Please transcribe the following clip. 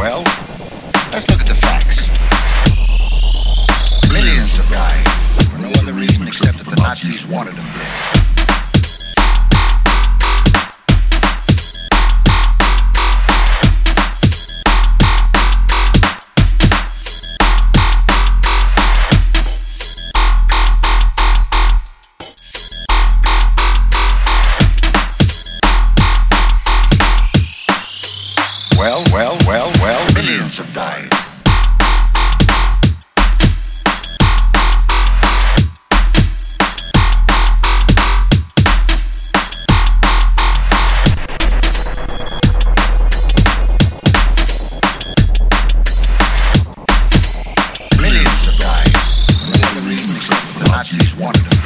Well, let's look at the facts. Millions have died for no other reason except that the Nazis wanted them dead. millions have died. Millions have died. The the Nazis wanted them.